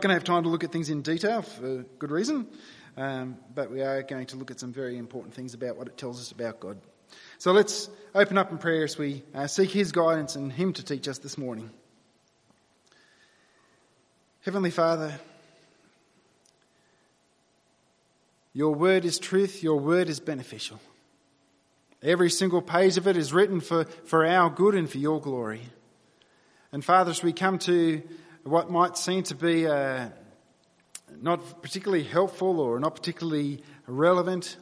going to have time to look at things in detail for good reason, um, but we are going to look at some very important things about what it tells us about God. So let's open up in prayer as we uh, seek His guidance and Him to teach us this morning. Heavenly Father, your word is truth, your word is beneficial. Every single page of it is written for, for our good and for your glory. And Father, as we come to what might seem to be a uh, not particularly helpful or not particularly relevant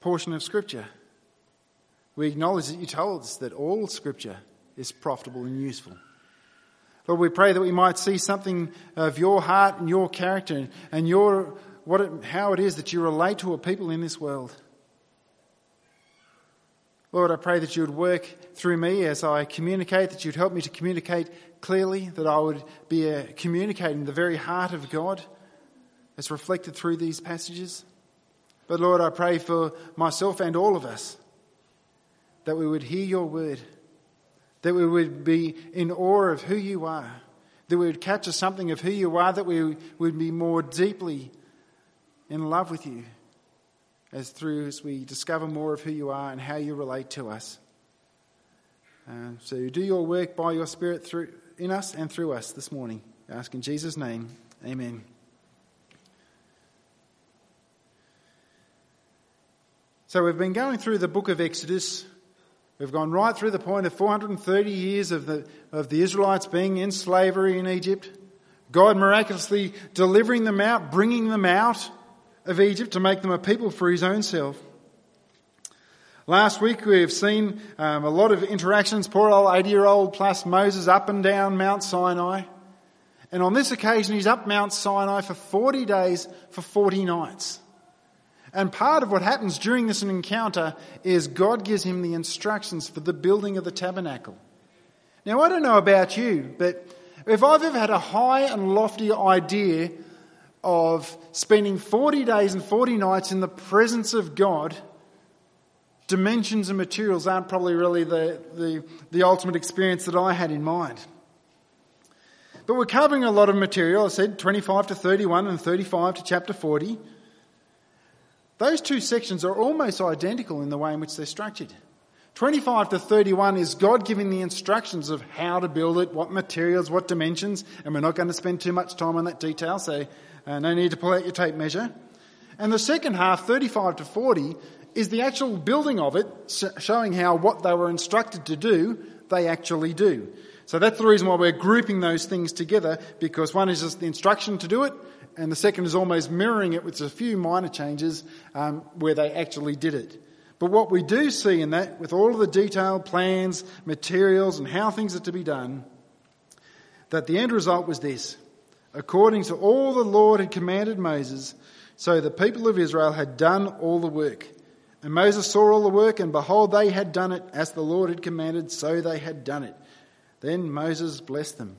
portion of Scripture. We acknowledge that you told us that all Scripture is profitable and useful. Lord, we pray that we might see something of your heart and your character and your, what it, how it is that you relate to a people in this world. Lord, I pray that you would work through me as I communicate, that you'd help me to communicate clearly, that I would be uh, communicating the very heart of God as reflected through these passages. But Lord, I pray for myself and all of us that we would hear your word, that we would be in awe of who you are, that we would capture something of who you are, that we would be more deeply in love with you as through as we discover more of who you are and how you relate to us. Uh, so do your work by your Spirit through in us and through us this morning. Ask in Jesus' name, Amen. So we've been going through the book of Exodus. We've gone right through the point of 430 years of the, of the Israelites being in slavery in Egypt. God miraculously delivering them out, bringing them out of Egypt to make them a people for his own self. Last week we have seen um, a lot of interactions, poor old 80 year old plus Moses up and down Mount Sinai. And on this occasion he's up Mount Sinai for 40 days for 40 nights. And part of what happens during this encounter is God gives him the instructions for the building of the tabernacle. Now I don't know about you, but if I've ever had a high and lofty idea of spending 40 days and 40 nights in the presence of God, dimensions and materials aren't probably really the, the, the, ultimate experience that I had in mind. But we're covering a lot of material. I said 25 to 31 and 35 to chapter 40. Those two sections are almost identical in the way in which they're structured. 25 to 31 is God giving the instructions of how to build it, what materials, what dimensions, and we're not going to spend too much time on that detail, so uh, no need to pull out your tape measure. And the second half, 35 to 40, is the actual building of it, showing how what they were instructed to do, they actually do. So that's the reason why we're grouping those things together, because one is just the instruction to do it, and the second is almost mirroring it with a few minor changes um, where they actually did it. But what we do see in that, with all of the detailed plans, materials, and how things are to be done, that the end result was this. According to all the Lord had commanded Moses, so the people of Israel had done all the work. And Moses saw all the work, and behold, they had done it as the Lord had commanded, so they had done it. Then Moses blessed them.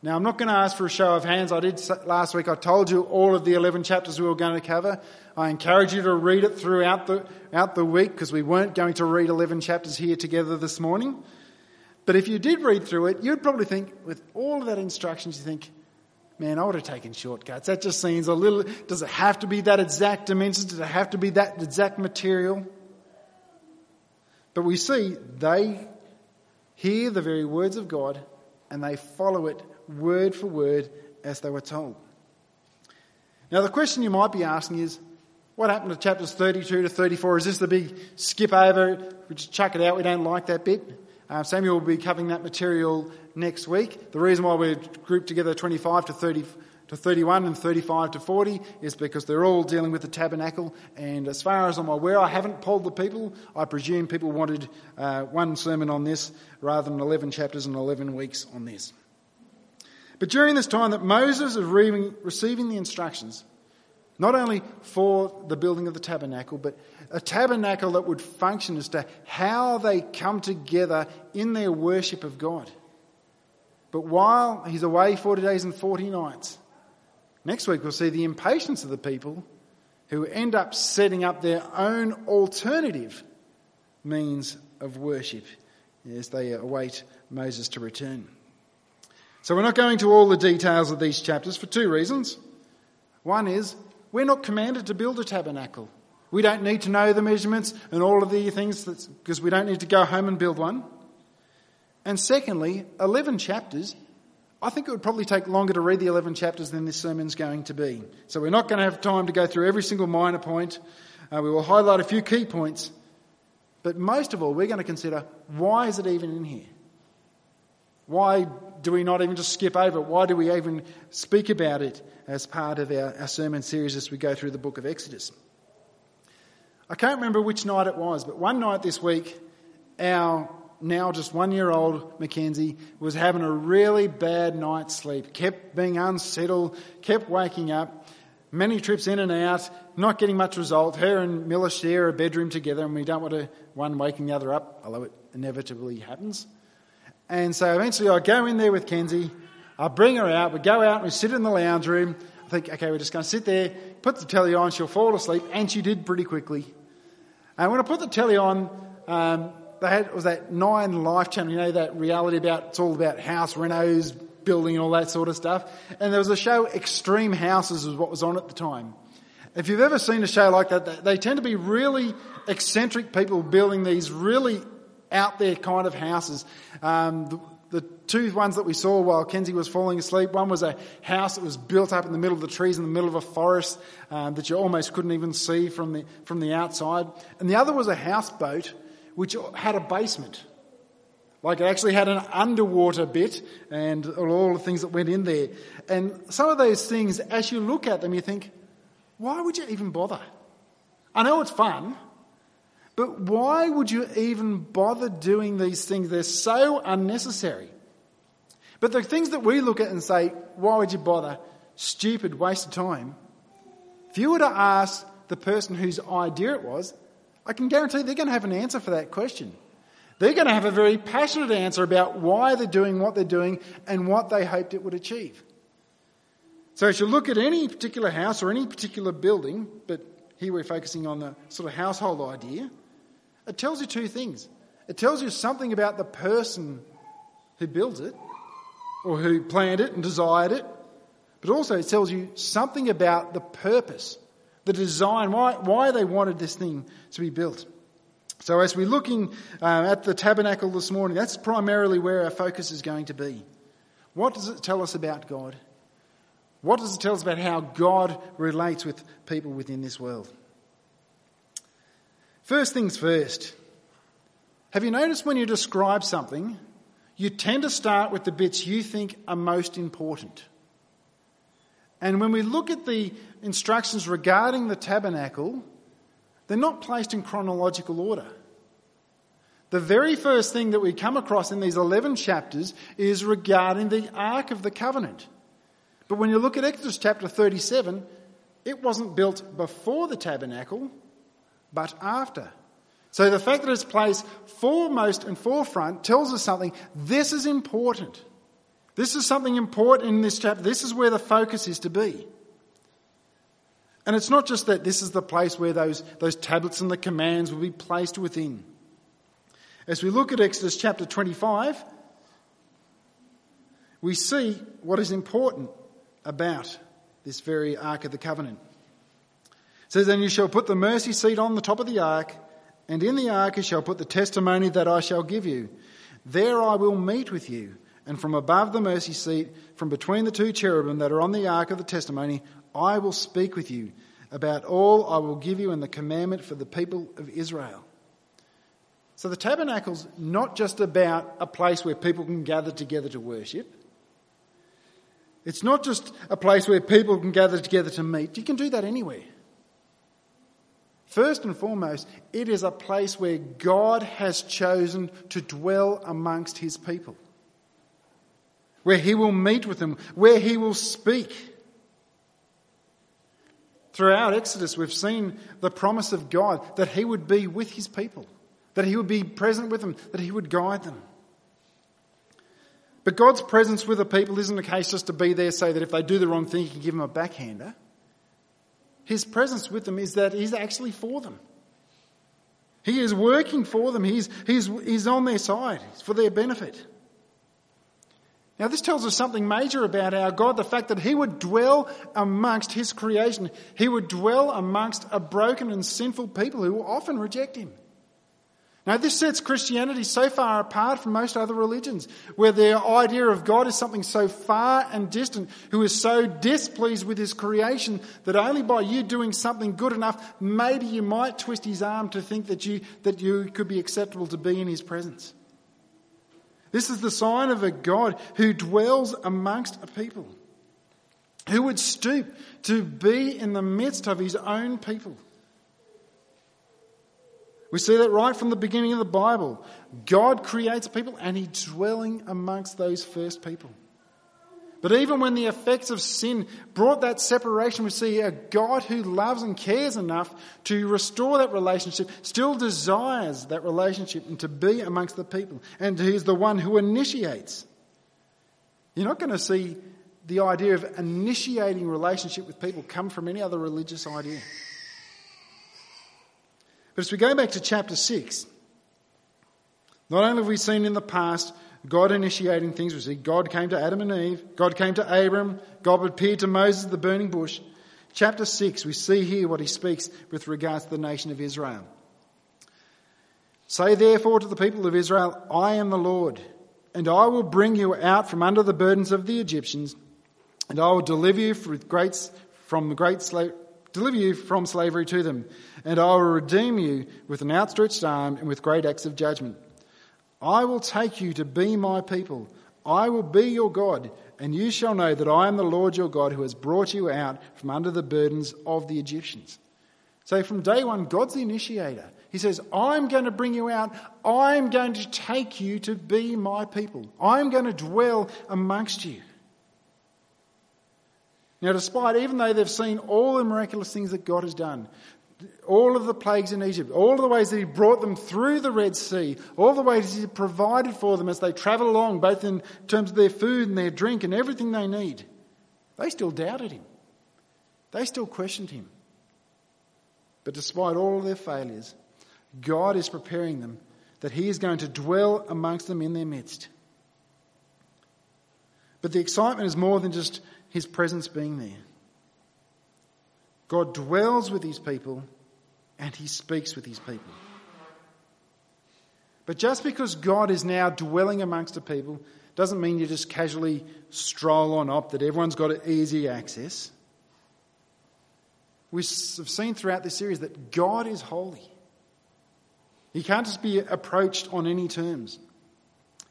Now, I'm not going to ask for a show of hands. I did last week. I told you all of the 11 chapters we were going to cover. I encourage you to read it throughout the, out the week because we weren't going to read 11 chapters here together this morning. But if you did read through it, you'd probably think, with all of that instructions, you think, man, I would have taken shortcuts. That just seems a little, does it have to be that exact dimensions? Does it have to be that exact material? But we see they hear the very words of God and they follow it word for word as they were told. Now, the question you might be asking is what happened to chapters 32 to 34? Is this the big skip over? We just chuck it out, we don't like that bit? Uh, Samuel will be covering that material next week. The reason why we're grouped together 25 to 30 to 31 and 35 to 40 is because they're all dealing with the tabernacle. And as far as I'm aware, I haven't polled the people. I presume people wanted uh, one sermon on this rather than 11 chapters and 11 weeks on this. But during this time that Moses is receiving the instructions, not only for the building of the tabernacle, but a tabernacle that would function as to how they come together in their worship of God. But while he's away 40 days and 40 nights, next week we'll see the impatience of the people who end up setting up their own alternative means of worship as they await Moses to return. So we're not going to all the details of these chapters for two reasons. One is we're not commanded to build a tabernacle. We don't need to know the measurements and all of the things because we don't need to go home and build one. And secondly, 11 chapters, I think it would probably take longer to read the 11 chapters than this sermon's going to be. So we're not going to have time to go through every single minor point. Uh, we will highlight a few key points. But most of all, we're going to consider why is it even in here? Why do we not even just skip over it? Why do we even speak about it as part of our, our sermon series as we go through the book of Exodus? I can't remember which night it was, but one night this week, our now just one year old Mackenzie was having a really bad night's sleep, kept being unsettled, kept waking up, many trips in and out, not getting much result. Her and Miller share a bedroom together, and we don't want to one waking the other up, although it inevitably happens. And so eventually I go in there with Kenzie, I bring her out, we go out and we sit in the lounge room. I think, okay, we're just going to sit there, put the telly on, she'll fall asleep, and she did pretty quickly. And when I put the telly on, um, they had, it was that Nine Life channel, you know, that reality about, it's all about house renos, building and all that sort of stuff. And there was a show, Extreme Houses was what was on at the time. If you've ever seen a show like that, they tend to be really eccentric people building these really out there kind of houses. Um, the, the two ones that we saw while Kenzie was falling asleep, one was a house that was built up in the middle of the trees in the middle of a forest um, that you almost couldn't even see from the, from the outside. And the other was a houseboat which had a basement. Like it actually had an underwater bit and all the things that went in there. And some of those things, as you look at them, you think, why would you even bother? I know it's fun, but why would you even bother doing these things? They're so unnecessary. But the things that we look at and say, why would you bother? Stupid, waste of time. If you were to ask the person whose idea it was, I can guarantee they're going to have an answer for that question. They're going to have a very passionate answer about why they're doing what they're doing and what they hoped it would achieve. So as you look at any particular house or any particular building, but here we're focusing on the sort of household idea, it tells you two things. It tells you something about the person who builds it, or who planned it and desired it, but also it tells you something about the purpose, the design, why, why they wanted this thing to be built. So, as we're looking um, at the tabernacle this morning, that's primarily where our focus is going to be. What does it tell us about God? What does it tell us about how God relates with people within this world? First things first. Have you noticed when you describe something, you tend to start with the bits you think are most important? And when we look at the instructions regarding the tabernacle, they're not placed in chronological order. The very first thing that we come across in these 11 chapters is regarding the Ark of the Covenant. But when you look at Exodus chapter 37, it wasn't built before the tabernacle, but after. So the fact that it's placed foremost and forefront tells us something. This is important. This is something important in this chapter. This is where the focus is to be. And it's not just that this is the place where those, those tablets and the commands will be placed within. As we look at Exodus chapter 25, we see what is important about this very Ark of the Covenant. Says, And you shall put the mercy seat on the top of the ark, and in the ark you shall put the testimony that I shall give you. There I will meet with you, and from above the mercy seat, from between the two cherubim that are on the ark of the testimony, I will speak with you about all I will give you in the commandment for the people of Israel. So the tabernacle's not just about a place where people can gather together to worship. It's not just a place where people can gather together to meet. You can do that anywhere. First and foremost, it is a place where God has chosen to dwell amongst his people, where he will meet with them, where he will speak. Throughout Exodus, we've seen the promise of God that he would be with his people, that he would be present with them, that he would guide them. But God's presence with the people isn't a case just to be there so that if they do the wrong thing, you can give them a backhander. His presence with them is that He's actually for them. He is working for them. He's, he's, he's on their side. He's for their benefit. Now, this tells us something major about our God the fact that He would dwell amongst His creation. He would dwell amongst a broken and sinful people who often reject Him. Now, this sets Christianity so far apart from most other religions, where their idea of God is something so far and distant, who is so displeased with his creation that only by you doing something good enough, maybe you might twist his arm to think that you, that you could be acceptable to be in his presence. This is the sign of a God who dwells amongst a people, who would stoop to be in the midst of his own people. We see that right from the beginning of the Bible. God creates people and He's dwelling amongst those first people. But even when the effects of sin brought that separation, we see a God who loves and cares enough to restore that relationship, still desires that relationship and to be amongst the people. And He's the one who initiates. You're not going to see the idea of initiating relationship with people come from any other religious idea. But as we go back to chapter 6, not only have we seen in the past God initiating things, we see God came to Adam and Eve, God came to Abram, God appeared to Moses at the burning bush. Chapter 6, we see here what he speaks with regards to the nation of Israel. Say therefore to the people of Israel, I am the Lord, and I will bring you out from under the burdens of the Egyptians, and I will deliver you from the great slave, deliver you from slavery to them, and I will redeem you with an outstretched arm and with great acts of judgment. I will take you to be my people. I will be your God, and you shall know that I am the Lord your God who has brought you out from under the burdens of the Egyptians. So from day one, God's the initiator. He says, I'm going to bring you out. I'm going to take you to be my people. I'm going to dwell amongst you. Now, despite, even though they've seen all the miraculous things that God has done, all of the plagues in Egypt, all of the ways that He brought them through the Red Sea, all the ways He provided for them as they travel along, both in terms of their food and their drink and everything they need, they still doubted Him. They still questioned Him. But despite all of their failures, God is preparing them that He is going to dwell amongst them in their midst. But the excitement is more than just his presence being there. God dwells with his people and he speaks with his people. But just because God is now dwelling amongst a people doesn't mean you just casually stroll on up, that everyone's got easy access. We've seen throughout this series that God is holy. He can't just be approached on any terms.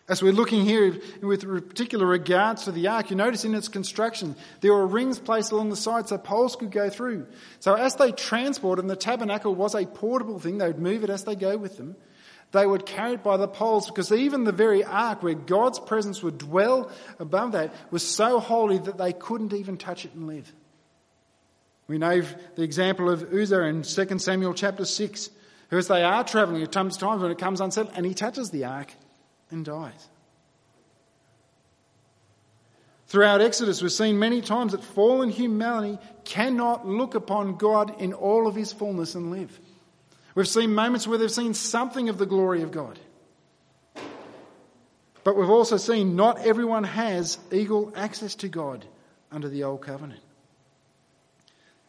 As we're looking here with particular regards to the ark, you notice in its construction there were rings placed along the sides so poles could go through. So as they transported, and the tabernacle was a portable thing, they would move it as they go with them. They would carry it by the poles because even the very ark where God's presence would dwell above that was so holy that they couldn't even touch it and live. We know the example of Uzzah in 2 Samuel chapter 6, who as they are travelling, at comes times when it comes unsettled and he touches the ark and dies. Throughout Exodus, we've seen many times that fallen humanity cannot look upon God in all of his fullness and live. We've seen moments where they've seen something of the glory of God. But we've also seen not everyone has equal access to God under the Old Covenant.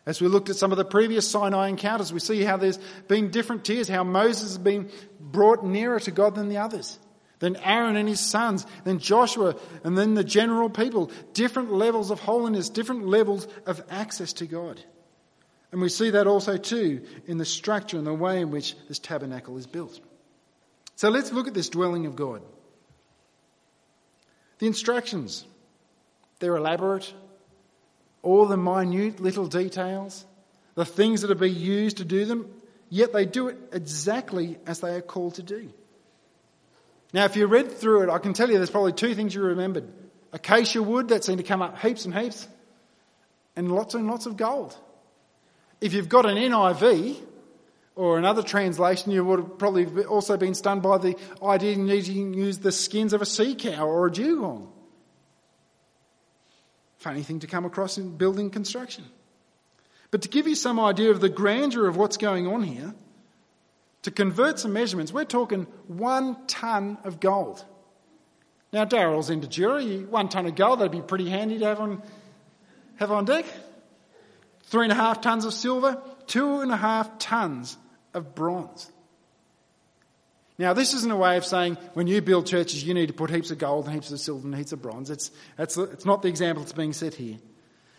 As we looked at some of the previous Sinai encounters, we see how there's been different tiers, how Moses has been brought nearer to God than the others then Aaron and his sons, then Joshua, and then the general people. Different levels of holiness, different levels of access to God. And we see that also too in the structure and the way in which this tabernacle is built. So let's look at this dwelling of God. The instructions, they're elaborate, all the minute little details, the things that are being used to do them, yet they do it exactly as they are called to do. Now, if you read through it, I can tell you there's probably two things you remembered acacia wood that seemed to come up heaps and heaps, and lots and lots of gold. If you've got an NIV or another translation, you would have probably also been stunned by the idea you need to use the skins of a sea cow or a dugong. Funny thing to come across in building construction. But to give you some idea of the grandeur of what's going on here, to convert some measurements, we're talking one ton of gold. Now, Daryl's into jewellery. One tonne of gold, that'd be pretty handy to have on, have on deck. Three and a half tonnes of silver, two and a half tonnes of bronze. Now, this isn't a way of saying when you build churches, you need to put heaps of gold and heaps of silver and heaps of bronze. It's, it's, it's not the example that's being set here.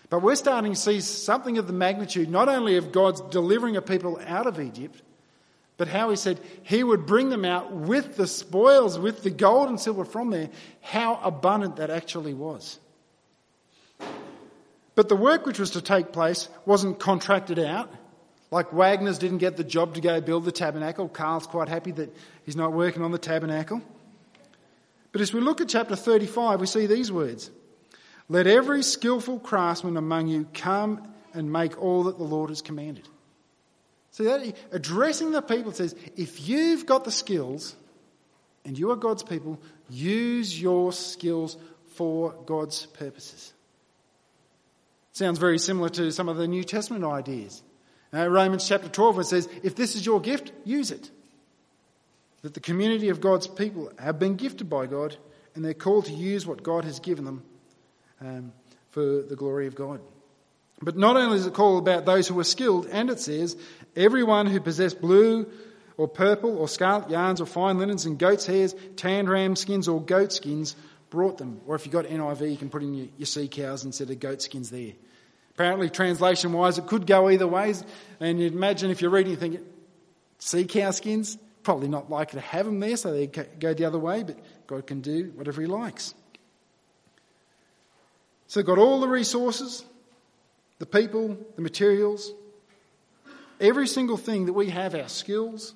But we're starting to see something of the magnitude, not only of God's delivering a people out of Egypt, but how he said he would bring them out with the spoils, with the gold and silver from there, how abundant that actually was. But the work which was to take place wasn't contracted out. Like Wagner's didn't get the job to go build the tabernacle. Carl's quite happy that he's not working on the tabernacle. But as we look at chapter 35, we see these words Let every skillful craftsman among you come and make all that the Lord has commanded. So that addressing the people says, if you've got the skills and you are God's people, use your skills for God's purposes. Sounds very similar to some of the New Testament ideas. Uh, Romans chapter 12, it says, if this is your gift, use it. That the community of God's people have been gifted by God and they're called to use what God has given them um, for the glory of God. But not only is it called about those who are skilled, and it says, everyone who possessed blue or purple or scarlet yarns or fine linens and goat's hairs, tanned ram skins or goat skins brought them. Or if you've got NIV, you can put in your, your sea cows instead of goat skins there. Apparently, translation wise, it could go either ways. And you'd imagine if you're reading, you think, sea cow skins? Probably not likely to have them there, so they go the other way, but God can do whatever He likes. So, got all the resources, the people, the materials, every single thing that we have, our skills,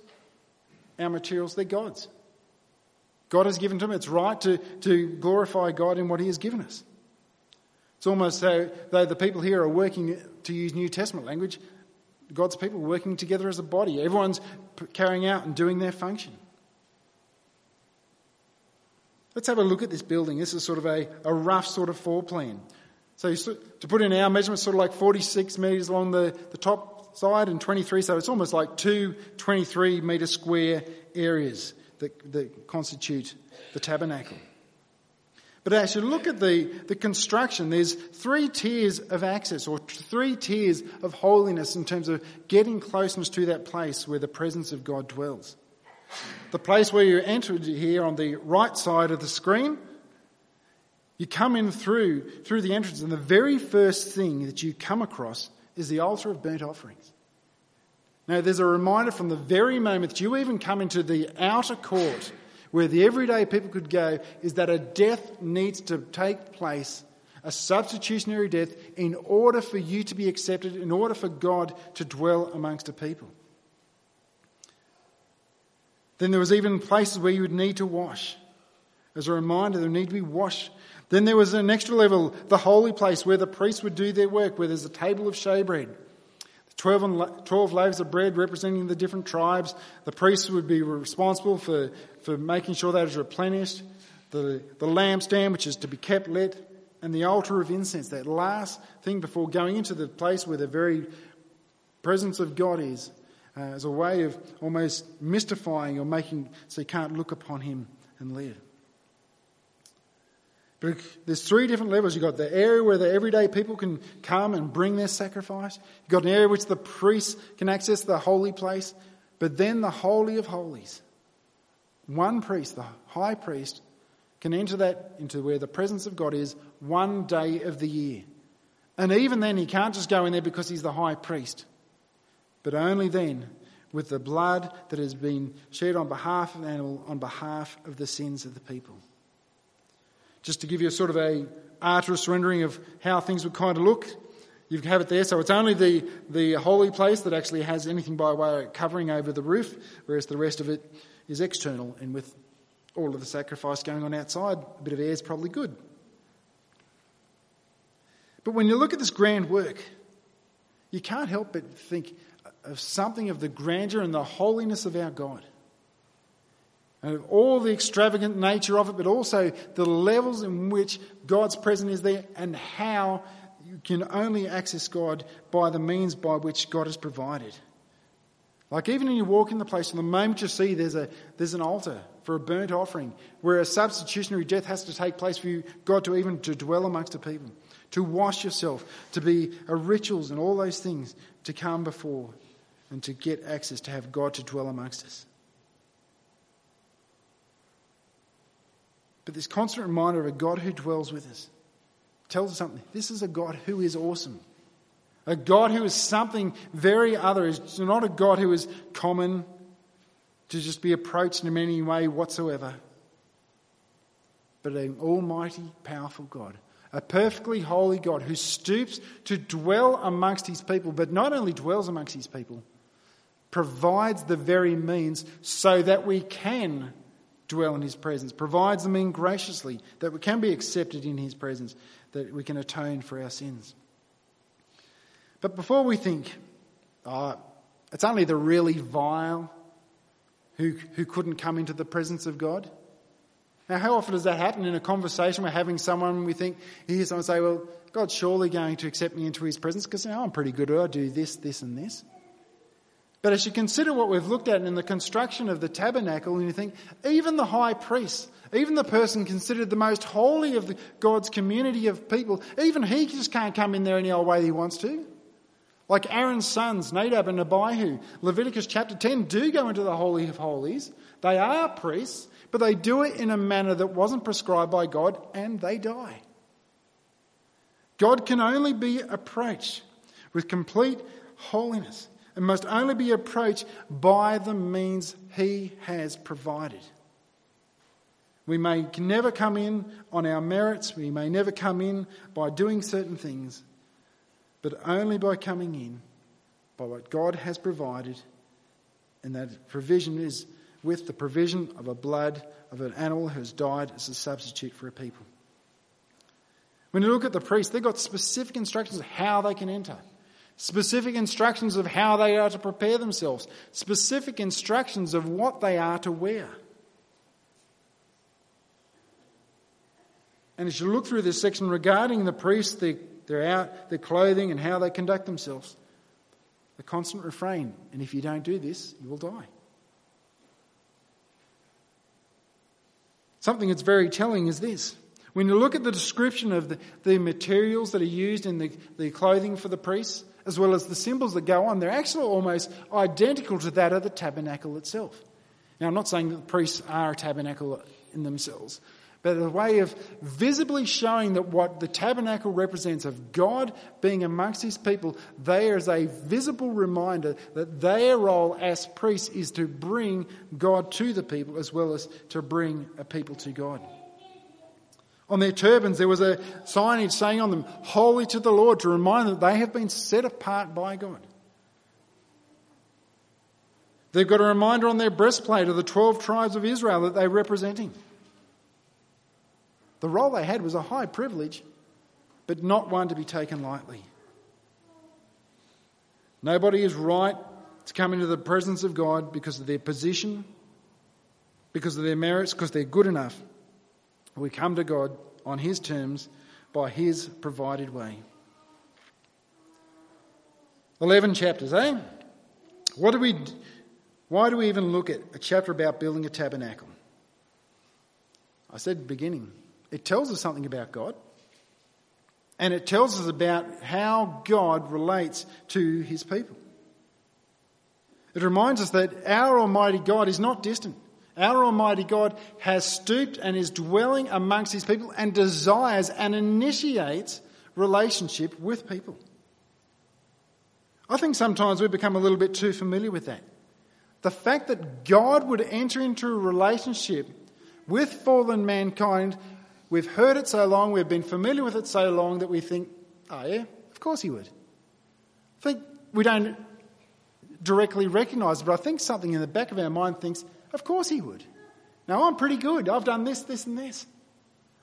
our materials, they're God's. God has given to them. It's right to, to glorify God in what He has given us. It's almost though, though the people here are working, to use New Testament language, God's people working together as a body. Everyone's carrying out and doing their function. Let's have a look at this building. This is sort of a, a rough sort of floor plan. So to put in our measurements, sort of like 46 metres along the, the top side and 23, so it's almost like two 23 metre square areas that, that constitute the tabernacle. But as you look at the, the construction, there's three tiers of access or three tiers of holiness in terms of getting closeness to that place where the presence of God dwells. The place where you entered here on the right side of the screen, you come in through, through the entrance and the very first thing that you come across is the altar of burnt offerings. Now there's a reminder from the very moment that you even come into the outer court where the everyday people could go is that a death needs to take place, a substitutionary death, in order for you to be accepted, in order for God to dwell amongst a people. Then there was even places where you would need to wash. As a reminder, there need to be washed. Then there was an extra level, the holy place, where the priests would do their work, where there's a table of showbread. 12, 12 loaves of bread representing the different tribes. The priests would be responsible for, for making sure that is replenished. The, the lampstand, which is to be kept lit, and the altar of incense, that last thing before going into the place where the very presence of God is, uh, as a way of almost mystifying or making so you can't look upon Him and live. But there's three different levels. You've got the area where the everyday people can come and bring their sacrifice. You've got an area which the priests can access the holy place. But then the Holy of Holies. One priest, the high priest, can enter that into where the presence of God is one day of the year. And even then, he can't just go in there because he's the high priest, but only then with the blood that has been shed on behalf of the animal, on behalf of the sins of the people. Just to give you a sort of a artist rendering of how things would kind of look, you have it there. So it's only the, the holy place that actually has anything by way of covering over the roof, whereas the rest of it is external. And with all of the sacrifice going on outside, a bit of air is probably good. But when you look at this grand work, you can't help but think of something of the grandeur and the holiness of our God and all the extravagant nature of it, but also the levels in which God's presence is there and how you can only access God by the means by which God has provided. Like even when you walk in the place, from the moment you see there's, a, there's an altar for a burnt offering, where a substitutionary death has to take place for you, God to even to dwell amongst the people, to wash yourself, to be a rituals and all those things to come before and to get access to have God to dwell amongst us. But this constant reminder of a God who dwells with us tells us something. This is a God who is awesome. A God who is something very other. It's not a God who is common to just be approached in any way whatsoever, but an almighty, powerful God. A perfectly holy God who stoops to dwell amongst his people, but not only dwells amongst his people, provides the very means so that we can dwell in his presence, provides the means graciously that we can be accepted in his presence, that we can atone for our sins. But before we think, oh, it's only the really vile who, who couldn't come into the presence of God. Now, how often does that happen in a conversation? We're having someone, we think, you hear someone say, well, God's surely going to accept me into his presence because you know, I'm pretty good. I do this, this, and this. But as you consider what we've looked at in the construction of the tabernacle, and you think, even the high priest, even the person considered the most holy of the, God's community of people, even he just can't come in there any old way he wants to. Like Aaron's sons, Nadab and Abihu, Leviticus chapter 10, do go into the Holy of Holies. They are priests, but they do it in a manner that wasn't prescribed by God and they die. God can only be approached with complete holiness and must only be approached by the means He has provided. We may never come in on our merits, we may never come in by doing certain things, but only by coming in by what God has provided, and that provision is with the provision of a blood of an animal who has died as a substitute for a people. When you look at the priests, they've got specific instructions of how they can enter, specific instructions of how they are to prepare themselves, specific instructions of what they are to wear. And as you look through this section regarding the priests, the their out, their clothing, and how they conduct themselves. The constant refrain, and if you don't do this, you will die. Something that's very telling is this. When you look at the description of the, the materials that are used in the, the clothing for the priests, as well as the symbols that go on, they're actually almost identical to that of the tabernacle itself. Now, I'm not saying that the priests are a tabernacle in themselves, but a way of visibly showing that what the tabernacle represents of God being amongst his people, they is a visible reminder that their role as priests is to bring God to the people as well as to bring a people to God. On their turbans, there was a signage saying on them, Holy to the Lord, to remind them that they have been set apart by God. They've got a reminder on their breastplate of the 12 tribes of Israel that they're representing. The role they had was a high privilege, but not one to be taken lightly. Nobody is right to come into the presence of God because of their position, because of their merits, because they're good enough. We come to God on His terms by His provided way. 11 chapters, eh? What do we, why do we even look at a chapter about building a tabernacle? I said beginning. It tells us something about God. And it tells us about how God relates to his people. It reminds us that our Almighty God is not distant. Our Almighty God has stooped and is dwelling amongst his people and desires and initiates relationship with people. I think sometimes we become a little bit too familiar with that. The fact that God would enter into a relationship with fallen mankind We've heard it so long, we've been familiar with it so long that we think, oh yeah, of course he would. I think we don't directly recognise it, but I think something in the back of our mind thinks, of course he would. Now I'm pretty good. I've done this, this, and this.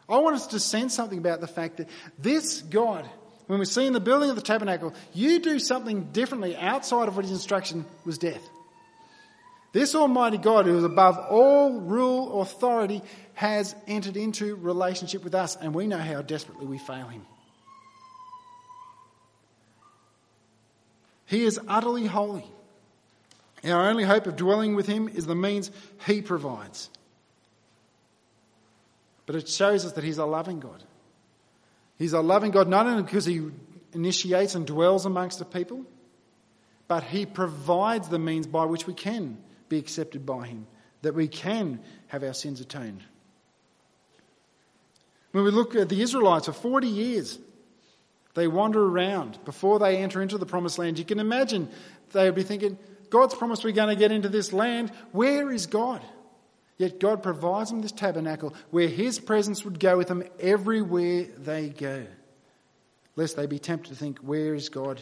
I want us to sense something about the fact that this God, when we see in the building of the tabernacle, you do something differently outside of what his instruction was death. This Almighty God, who is above all rule, authority, has entered into relationship with us, and we know how desperately we fail Him. He is utterly holy. Our only hope of dwelling with Him is the means He provides. But it shows us that He's a loving God. He's a loving God not only because He initiates and dwells amongst the people, but He provides the means by which we can be accepted by Him, that we can have our sins atoned. When we look at the Israelites for 40 years, they wander around before they enter into the promised land. You can imagine they would be thinking, God's promised we're going to get into this land. Where is God? Yet God provides them this tabernacle where His presence would go with them everywhere they go. Lest they be tempted to think, Where is God?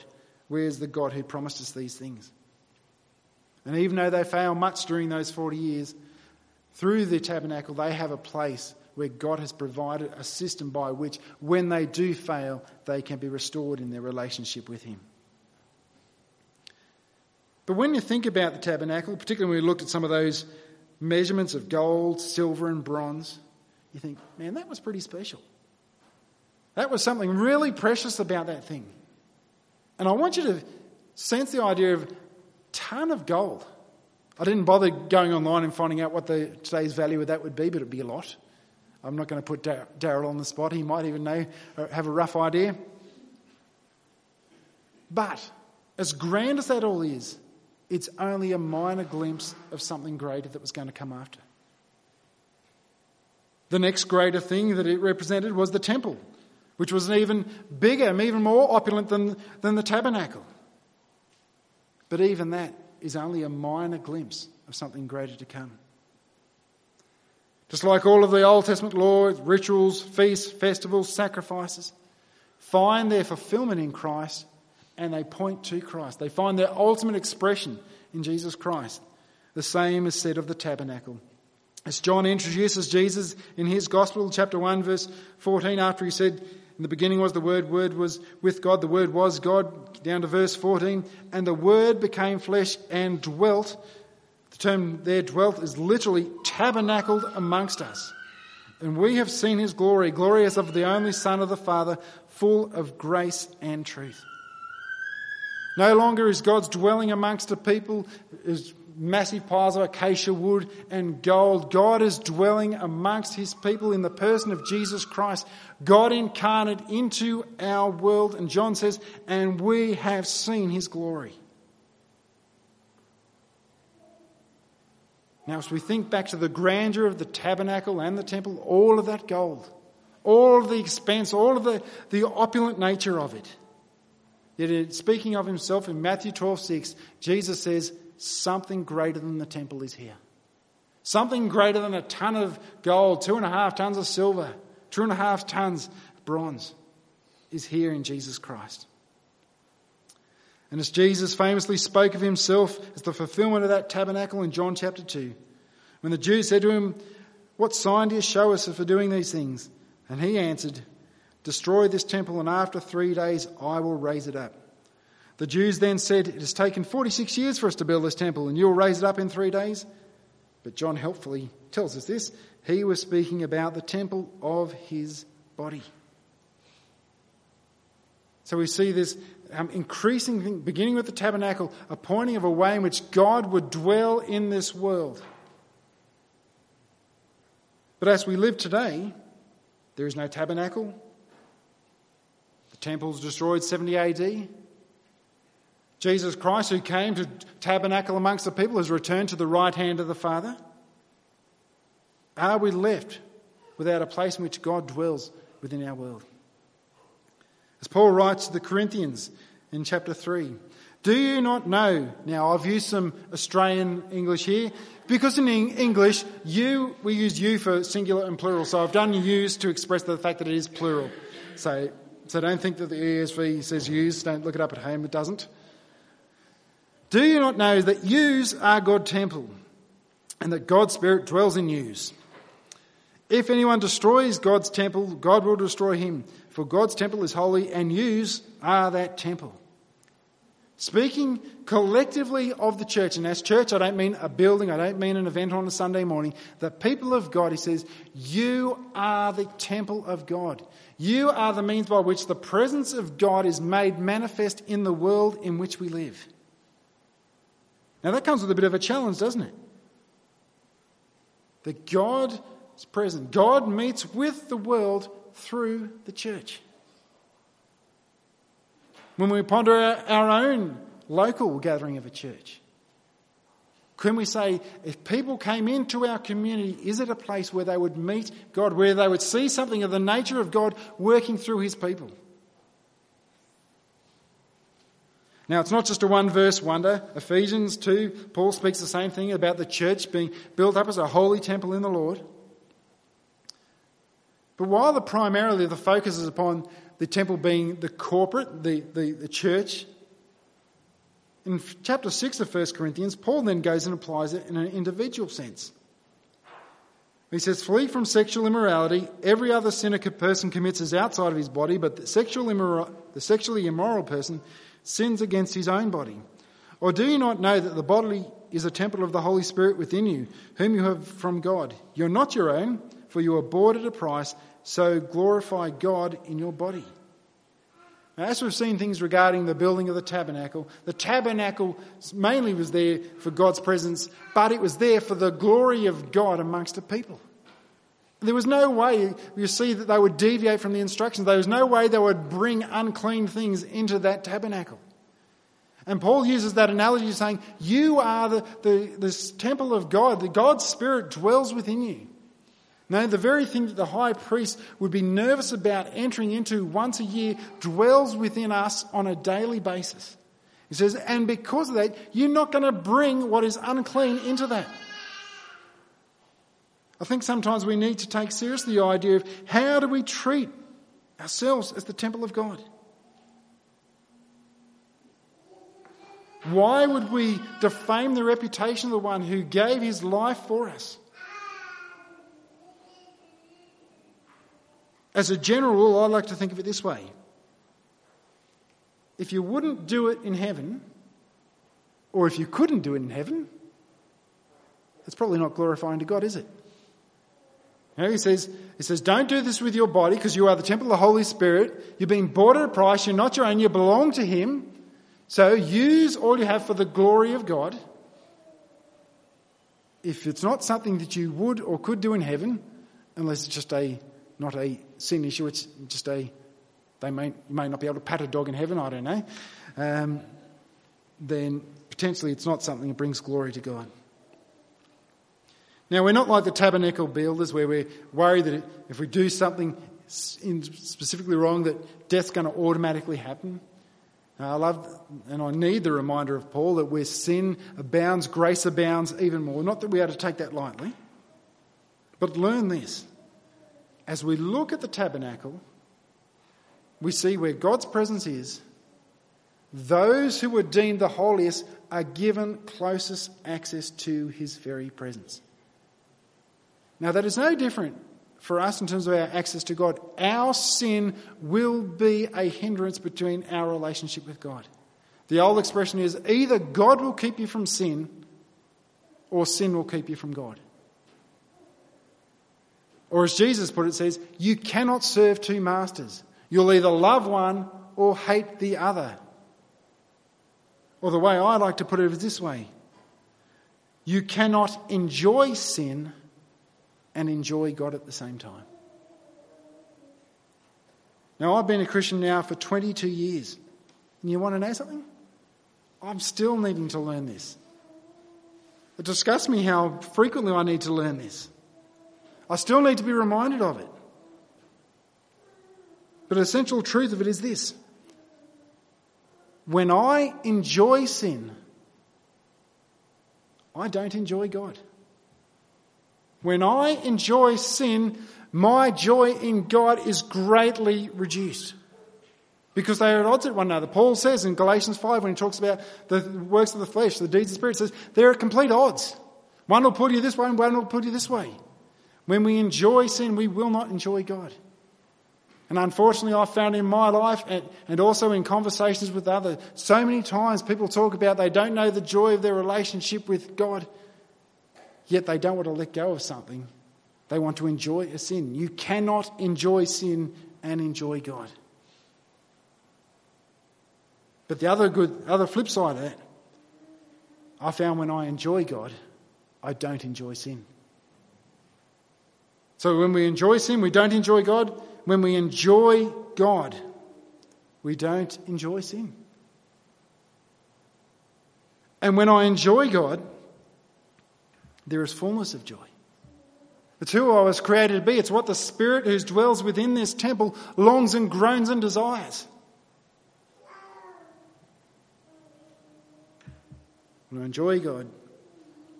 Where is the God who promised us these things? And even though they fail much during those 40 years, through the tabernacle, they have a place where God has provided a system by which, when they do fail, they can be restored in their relationship with Him. But when you think about the tabernacle, particularly when we looked at some of those measurements of gold, silver, and bronze, you think, man, that was pretty special. That was something really precious about that thing. And I want you to sense the idea of ton of gold. I didn't bother going online and finding out what the, today's value of that would be, but it'd be a lot. I'm not going to put Daryl on the spot. He might even know, uh, have a rough idea. But as grand as that all is, it's only a minor glimpse of something greater that was going to come after. The next greater thing that it represented was the temple, which was even bigger and even more opulent than, than the tabernacle. But even that is only a minor glimpse of something greater to come. Just like all of the Old Testament laws, rituals, feasts, festivals, sacrifices, find their fulfillment in Christ and they point to Christ. They find their ultimate expression in Jesus Christ. The same is said of the tabernacle. As John introduces Jesus in his Gospel, chapter 1, verse 14, after he said, In the beginning was the Word, Word was with God, the Word was God, down to verse 14, and the Word became flesh and dwelt. The term there, dwelt, is literally tabernacled amongst us. And we have seen his glory, glorious of the only Son of the Father, full of grace and truth. No longer is God's dwelling amongst a people as massive piles of acacia wood and gold. God is dwelling amongst his people in the person of Jesus Christ, God incarnate into our world. And John says, and we have seen his glory. Now, as we think back to the grandeur of the tabernacle and the temple, all of that gold, all of the expense, all of the, the opulent nature of it, Yet, speaking of himself in Matthew 12 6, Jesus says, Something greater than the temple is here. Something greater than a ton of gold, two and a half tons of silver, two and a half tons of bronze is here in Jesus Christ. And as Jesus famously spoke of himself as the fulfillment of that tabernacle in John chapter 2, when the Jews said to him, What sign do you show us for doing these things? And he answered, Destroy this temple, and after three days I will raise it up. The Jews then said, It has taken 46 years for us to build this temple, and you'll raise it up in three days? But John helpfully tells us this. He was speaking about the temple of his body. So we see this um, increasing thing, beginning with the tabernacle, a pointing of a way in which God would dwell in this world. But as we live today, there is no tabernacle, temple's destroyed 70 AD. Jesus Christ, who came to tabernacle amongst the people, has returned to the right hand of the Father. Are we left without a place in which God dwells within our world? As Paul writes to the Corinthians in chapter 3, do you not know? Now, I've used some Australian English here because in English, you, we use you for singular and plural. So I've done yous to express the fact that it is plural. So so don't think that the ESV says yous. Don't look it up at home. It doesn't. Do you not know that yous are God's temple and that God's Spirit dwells in yous? If anyone destroys God's temple, God will destroy him. For God's temple is holy and yous are that temple. Speaking collectively of the church, and as church, I don't mean a building, I don't mean an event on a Sunday morning. The people of God, he says, you are the temple of God. You are the means by which the presence of God is made manifest in the world in which we live. Now that comes with a bit of a challenge, doesn't it? That God is present. God meets with the world through the church. When we ponder our, own local gathering of a church, can we say, if people came into our community, is it a place where they would meet God, where they would see something of the nature of God working through his people? Now, it's not just a one verse wonder. Ephesians 2, Paul speaks the same thing about the church being built up as a holy temple in the Lord. But while the primarily the focus is upon the temple being the corporate, the, the, the church, in chapter 6 of 1 Corinthians, Paul then goes and applies it in an individual sense. He says, Flee from sexual immorality. Every other sin a person commits is outside of his body, but the, sexual the sexually immoral person sins against his own body. Or do you not know that the body is a temple of the Holy Spirit within you, whom you have from God? You're not your own, for you are bought at a price, so glorify God in your body. Now, as we've seen things regarding the building of the tabernacle, the tabernacle mainly was there for God's presence, but it was there for the glory of God amongst the people. There was no way you see that they would deviate from the instructions. There was no way they would bring unclean things into that tabernacle. And Paul uses that analogy saying, You are the, the, this temple of God. The God's Spirit dwells within you. Now, the very thing that the high priest would be nervous about entering into once a year dwells within us on a daily basis. He says, and because of that, you're not going to bring what is unclean into that. I think sometimes we need to take seriously the idea of how do we treat ourselves as the temple of God? Why would we defame the reputation of the one who gave his life for us? As a general rule, I like to think of it this way if you wouldn't do it in heaven, or if you couldn't do it in heaven, it's probably not glorifying to God, is it? You know, he says, he says, don't do this with your body because you are the temple of the Holy Spirit. You've been bought at a price. You're not your own. You belong to Him. So use all you have for the glory of God. If it's not something that you would or could do in heaven, unless it's just a not a sin issue, it's just a, they may, may not be able to pat a dog in heaven, I don't know, um, then potentially it's not something that brings glory to God. Now, we're not like the tabernacle builders where we're worried that if we do something specifically wrong, that death's going to automatically happen. I love and I need the reminder of Paul that where sin abounds, grace abounds even more. Not that we are to take that lightly, but learn this as we look at the tabernacle, we see where God's presence is. Those who were deemed the holiest are given closest access to his very presence. Now, that is no different for us in terms of our access to God. Our sin will be a hindrance between our relationship with God. The old expression is either God will keep you from sin or sin will keep you from God. Or as Jesus put it, says, You cannot serve two masters. You'll either love one or hate the other. Or the way I like to put it is this way You cannot enjoy sin and enjoy God at the same time. Now, I've been a Christian now for 22 years. And you want to know something? I'm still needing to learn this. It disgusts me how frequently I need to learn this. I still need to be reminded of it. But the essential truth of it is this when I enjoy sin, I don't enjoy God. When I enjoy sin, my joy in God is greatly reduced. Because they are at odds with one another. Paul says in Galatians 5 when he talks about the works of the flesh, the deeds of the spirit, says they're at complete odds. One will put you this way and one will put you this way. When we enjoy sin, we will not enjoy God. And unfortunately, I've found in my life and, also in conversations with others, so many times people talk about they don't know the joy of their relationship with God, yet they don't want to let go of something. They want to enjoy a sin. You cannot enjoy sin and enjoy God. But the other good, other flip side of that I found when I enjoy God, I don't enjoy sin. So when we enjoy sin, we don't enjoy God. When we enjoy God, we don't enjoy sin. And when I enjoy God, there is fullness of joy. It's who I was created to be. It's what the Spirit who dwells within this temple longs and groans and desires. When I enjoy God,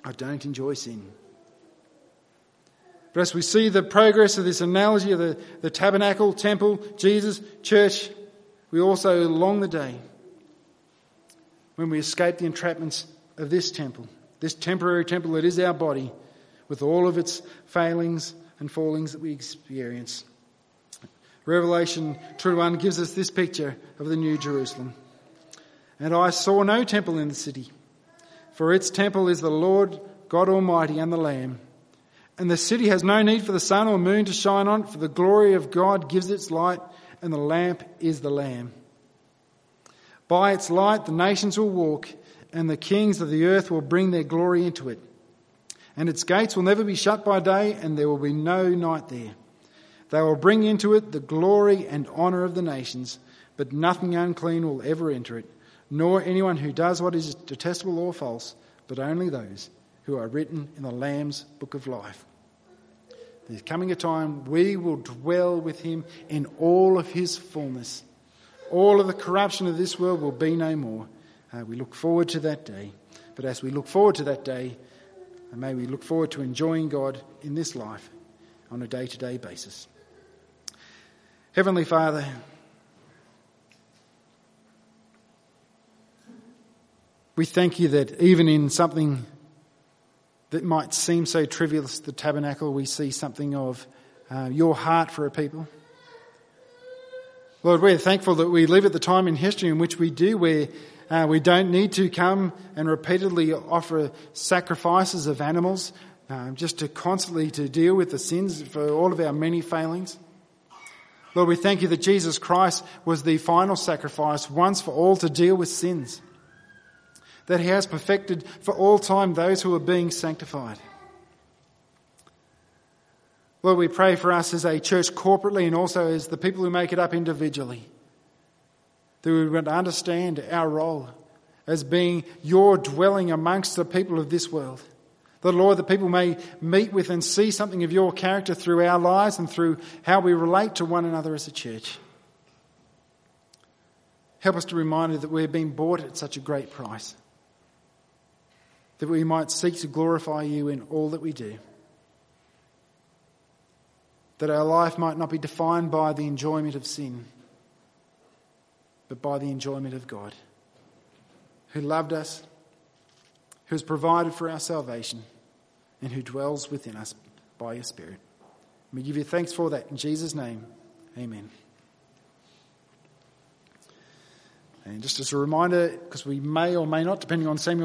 I don't enjoy sin. But as we see the progress of this analogy of the, the tabernacle, temple, Jesus, church, we also long the day when we escape the entrapments of this temple, this temporary temple that is our body, with all of its failings and fallings that we experience. Revelation 21 gives us this picture of the New Jerusalem. And I saw no temple in the city, for its temple is the Lord God Almighty and the Lamb. And the city has no need for the sun or moon to shine on it, for the glory of God gives its light, and the lamp is the Lamb. By its light the nations will walk, and the kings of the earth will bring their glory into it. And its gates will never be shut by day, and there will be no night there. They will bring into it the glory and honour of the nations, but nothing unclean will ever enter it, nor anyone who does what is detestable or false, but only those who are written in the Lamb's book of life. There's coming a time we will dwell with him in all of his fullness. All of the corruption of this world will be no more. Uh, we look forward to that day. But as we look forward to that day, uh, may we look forward to enjoying God in this life on a day to day basis. Heavenly Father, we thank you that even in something that might seem so trivial as the tabernacle, we see something of uh, your heart for a people. Lord, we're thankful that we live at the time in history in which we do, where uh, we don't need to come and repeatedly offer sacrifices of animals um, just to constantly to deal with the sins for all of our many failings. Lord, we thank you that Jesus Christ was the final sacrifice once for all to deal with sins that he has perfected for all time those who are being sanctified. Lord, we pray for us as a church corporately and also as the people who make it up individually. That we would understand our role as being your dwelling amongst the people of this world. That, Lord, that people may meet with and see something of your character through our lives and through how we relate to one another as a church. Help us to remind you that we've been bought at such a great price that we might seek to glorify you in all that we do. That our life might not be defined by the enjoyment of sin, but by the enjoyment of God, who loved us, who has provided for our salvation, and who dwells within us by your Spirit. We give you thanks for that. In Jesus' name, amen. And just as a reminder, because we may or may not, depending on Samuel.